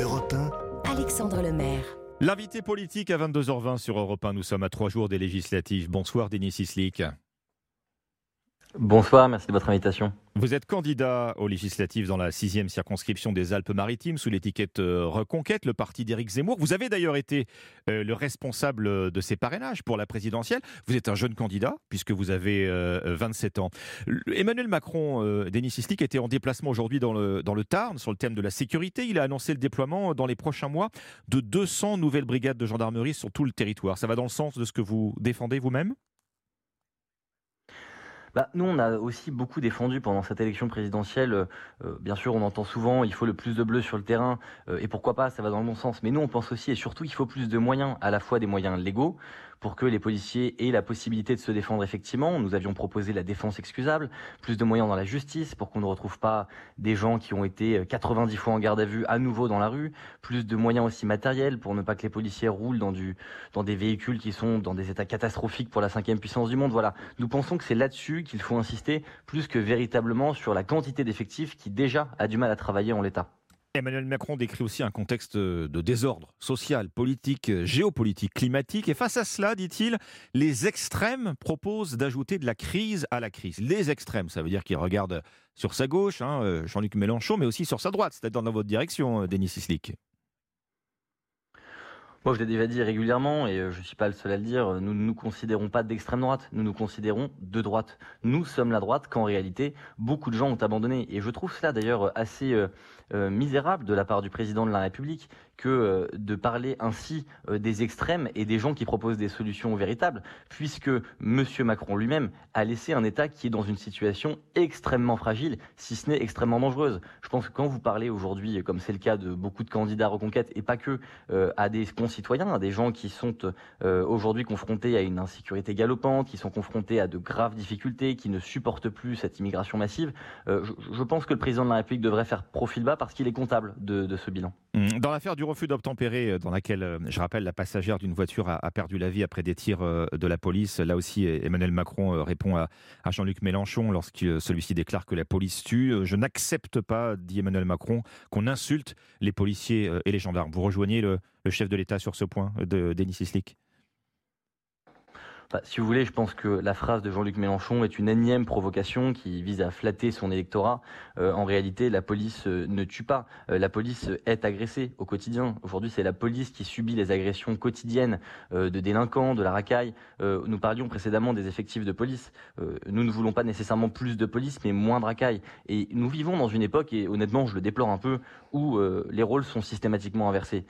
Europe 1, Alexandre Lemaire. L'invité politique à 22h20 sur Europe 1. Nous sommes à trois jours des législatives. Bonsoir Denis Sislik. Bonsoir, merci de votre invitation. Vous êtes candidat aux législatives dans la sixième circonscription des Alpes-Maritimes sous l'étiquette euh, Reconquête, le parti d'Éric Zemmour. Vous avez d'ailleurs été euh, le responsable de ces parrainages pour la présidentielle. Vous êtes un jeune candidat puisque vous avez 27 euh, ans. Emmanuel Macron, Denis Sislik, était en déplacement aujourd'hui dans le, dans le Tarn sur le thème de la sécurité. Il a annoncé le déploiement dans les prochains mois de 200 nouvelles brigades de gendarmerie sur tout le territoire. Ça va dans le sens de ce que vous défendez vous-même? Bah, nous, on a aussi beaucoup défendu pendant cette élection présidentielle. Euh, euh, bien sûr, on entend souvent il faut le plus de bleu sur le terrain, euh, et pourquoi pas, ça va dans le bon sens. Mais nous, on pense aussi et surtout qu'il faut plus de moyens, à la fois des moyens légaux, pour que les policiers aient la possibilité de se défendre effectivement. Nous avions proposé la défense excusable, plus de moyens dans la justice pour qu'on ne retrouve pas des gens qui ont été 90 fois en garde à vue à nouveau dans la rue, plus de moyens aussi matériels pour ne pas que les policiers roulent dans, du, dans des véhicules qui sont dans des états catastrophiques pour la cinquième puissance du monde. Voilà, nous pensons que c'est là-dessus qu'il faut insister plus que véritablement sur la quantité d'effectifs qui déjà a du mal à travailler en l'état. Emmanuel Macron décrit aussi un contexte de désordre social, politique, géopolitique, climatique. Et face à cela, dit-il, les extrêmes proposent d'ajouter de la crise à la crise. Les extrêmes, ça veut dire qu'il regarde sur sa gauche, hein, euh, Jean-Luc Mélenchon, mais aussi sur sa droite, c'est-à-dire dans votre direction, euh, Denis Sislik. Moi, je l'ai déjà dit régulièrement, et euh, je ne suis pas le seul à le dire, nous ne nous considérons pas d'extrême droite, nous nous considérons de droite. Nous sommes la droite qu'en réalité, beaucoup de gens ont abandonné. Et je trouve cela d'ailleurs assez euh, misérable de la part du président de la République que euh, de parler ainsi euh, des extrêmes et des gens qui proposent des solutions véritables, puisque M. Macron lui-même a laissé un État qui est dans une situation extrêmement fragile, si ce n'est extrêmement dangereuse. Je pense que quand vous parlez aujourd'hui, comme c'est le cas de beaucoup de candidats à Reconquête, et pas que, à des concitoyens, à des gens qui sont aujourd'hui confrontés à une insécurité galopante, qui sont confrontés à de graves difficultés, qui ne supportent plus cette immigration massive, je, pense que le président de la République devrait faire profil bas parce qu'il est comptable de, ce bilan. Mmh. Dans l'affaire du refus d'obtempérer, euh, dans laquelle, euh, je rappelle, la passagère d'une voiture a, perdu la vie après des tirs euh, de la police, là aussi, Emmanuel Macron répond à, Jean-Luc Mélenchon lorsque celui-ci déclare que la police tue. Je n'accepte pas, dit Emmanuel Macron, qu'on insulte les policiers et les gendarmes. Vous rejoignez le, chef de l'État sur ce point, de Denis Sislik? Bah, si vous voulez, je pense que la phrase de Jean-Luc Mélenchon est une énième provocation qui vise à flatter son électorat. Euh, en réalité, la police euh, ne tue pas. Euh, la police est agressée au quotidien. Aujourd'hui, c'est la police qui subit les agressions quotidiennes de délinquants, de la racaille. nous parlions précédemment des effectifs de police. nous ne voulons pas nécessairement plus de police, mais moins de racaille. Et nous vivons dans une époque, et honnêtement, je le déplore un peu, où les rôles sont systématiquement inversés.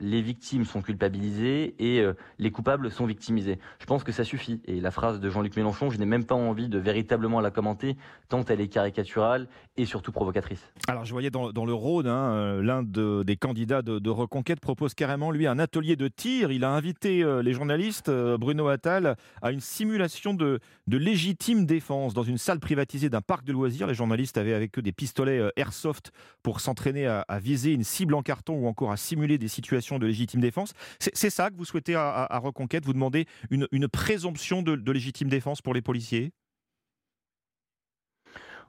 les victimes sont culpabilisées et les coupables sont victimisés. Je pense que ça suffit. Et la phrase de Jean-Luc Mélenchon, je n'ai même pas envie de véritablement la commenter, tant elle est caricaturale et surtout provocatrice. Alors je voyais dans, le Rhône, hein, euh, l'un des candidats de, Reconquête propose carrément, lui, un atelier de tir. Il a invité euh, les journalistes, euh, Bruno Attal, à une simulation de, légitime défense dans une salle privatisée d'un parc de loisirs. Les journalistes avaient avec eux des pistolets airsoft pour s'entraîner à, viser une cible en carton ou encore à simuler des situations de légitime défense. C'est ça que vous souhaitez à, Reconquête? Vous demandez une, une présomption de, légitime défense pour les policiers?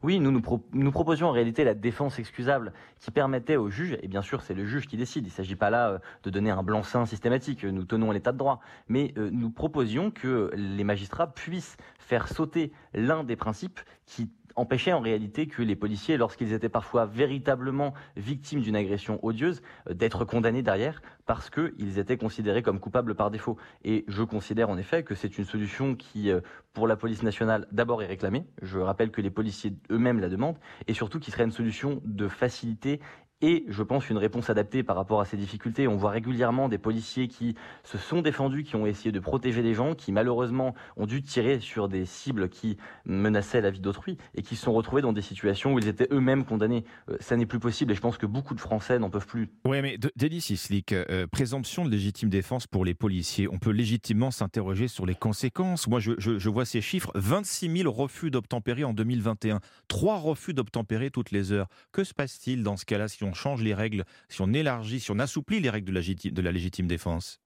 Oui, nous, nous, proposions en réalité la défense excusable qui permettait au juge, et bien sûr c'est le juge qui décide, il ne s'agit pas là euh, de donner un blanc-seing systématique, nous tenons l'état de droit, mais euh, nous proposions que les magistrats puissent faire sauter l'un des principes qui empêchait en réalité que les policiers, lorsqu'ils étaient parfois véritablement victimes d'une agression odieuse, euh, d'être condamnés derrière parce qu'ils étaient considérés comme coupables par défaut. Et je considère en effet que c'est une solution qui, euh, pour la police nationale, d'abord est réclamée. Je rappelle que les policiers eux-mêmes la demandent et surtout qui serait une solution de facilité et je pense une réponse adaptée par rapport à ces difficultés. On voit régulièrement des policiers qui se sont défendus, qui ont essayé de protéger des gens, qui malheureusement ont dû tirer sur des cibles qui menaçaient la vie d'autrui et qui se sont retrouvés dans des situations où ils étaient eux-mêmes condamnés. Euh, ça n'est plus possible et je pense que beaucoup de Français n'en peuvent plus. Oui, mais Denis Sislik, euh, présomption de légitime défense pour les policiers, on peut légitimement s'interroger sur les conséquences. Moi, je, je vois ces chiffres 26 000 refus d'obtempérer en 2021, trois refus d'obtempérer toutes les heures. Que se passe-t-il dans ce cas-là si on on change les règles, si on élargit, si on assouplit les règles de la, légitime défense?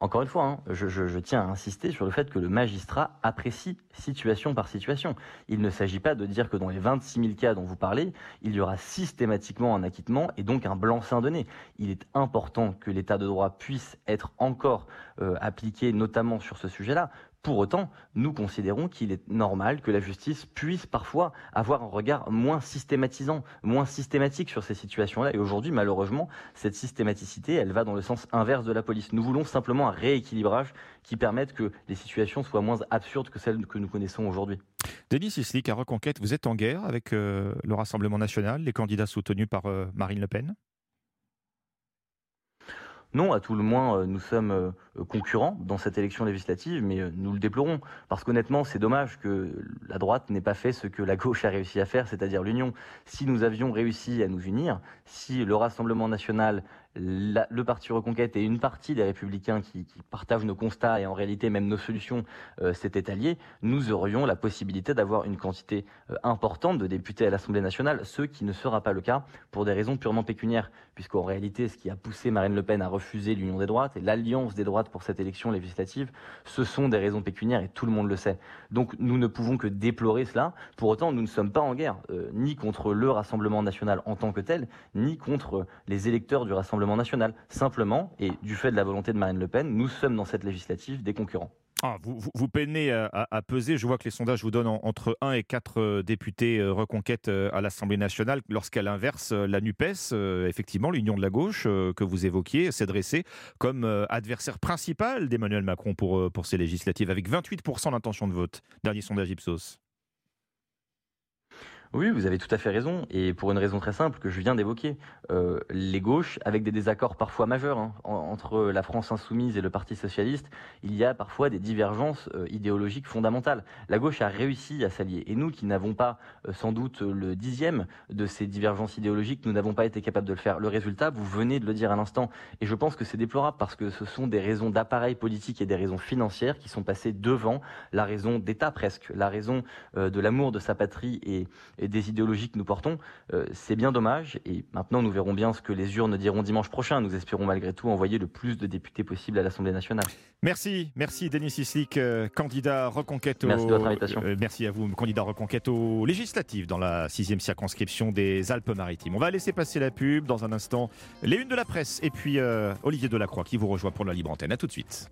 Encore une fois, hein, je, tiens à insister sur le fait que le magistrat apprécie situation par situation. Il ne s'agit pas de dire que dans les 26 000 cas dont vous parlez, il y aura systématiquement un acquittement et donc un blanc-seing donné. Il est important que l'état de droit puisse être encore euh, appliqué, notamment sur ce sujet-là. Pour autant, nous considérons qu'il est normal que la justice puisse parfois avoir un regard moins systématisant, moins systématique sur ces situations-là. Et aujourd'hui, malheureusement, cette systématicité, elle va dans le sens inverse de la police. Nous voulons simplement un rééquilibrage qui permette que les situations soient moins absurdes que celles que nous connaissons aujourd'hui. Denis Sislik, à Reconquête, vous êtes en guerre avec euh, le Rassemblement national, les candidats soutenus par euh, Marine Le Pen non, à tout le moins, euh, nous sommes euh, concurrents dans cette élection législative, mais euh, nous le déplorons. Parce qu'honnêtement, c'est dommage que la droite n'ait pas fait ce que la gauche a réussi à faire, c'est-à-dire l'union. Si nous avions réussi à nous unir, si le Rassemblement national le parti Reconquête et une partie des républicains qui, partagent nos constats et en réalité même nos solutions euh, s'étaient alliés, nous aurions la possibilité d'avoir une quantité euh, importante de députés à l'Assemblée nationale, ce qui ne sera pas le cas pour des raisons purement pécuniaires, puisqu'en réalité ce qui a poussé Marine Le Pen à refuser l'union des droites et l'alliance des droites pour cette élection législative, ce sont des raisons pécuniaires et tout le monde le sait. Donc nous ne pouvons que déplorer cela. Pour autant, nous ne sommes pas en guerre, euh, ni contre le Rassemblement national en tant que tel, ni contre les électeurs du Rassemblement national. Simplement, et du fait de la volonté de Marine Le Pen, nous sommes dans cette législative des concurrents. Ah, vous, peinez à, peser. Je vois que les sondages vous donnent entre 1 et 4 euh, députés euh, reconquête euh, à l'Assemblée nationale. Lorsqu'à l'inverse, la NUPES, effectivement, l'union de la gauche que vous évoquiez, s'est dressée comme adversaire principal d'Emmanuel Macron pour, pour ces législatives, avec 28% d'intention de vote. Dernier sondage Ipsos. Oui, vous avez tout à fait raison, et pour une raison très simple que je viens d'évoquer. Euh, les gauches, avec des désaccords parfois majeurs hein, entre la France insoumise et le Parti socialiste, il y a parfois des divergences euh, idéologiques fondamentales. La gauche a réussi à s'allier, et nous qui n'avons pas euh, sans doute le dixième de ces divergences idéologiques, nous n'avons pas été capables de le faire. Le résultat, vous venez de le dire à l'instant, et je pense que c'est déplorable parce que ce sont des raisons d'appareil politique et des raisons financières qui sont passées devant la raison d'État presque, la raison de l'amour de sa patrie et des idéologies que nous portons. Euh, c'est bien dommage. Et maintenant, nous verrons bien ce que les urnes diront dimanche prochain. Nous espérons malgré tout envoyer le plus de députés possible à l'Assemblée nationale. Merci, merci Denis Sislik, euh, candidat reconquête. Merci de votre invitation. Euh, merci à vous, candidat reconquête aux législatives dans la sixième circonscription des Alpes-Maritimes. On va laisser passer la pub dans un instant. Les unes de la presse et puis Olivier Delacroix qui vous rejoint pour la libre antenne. À tout de suite.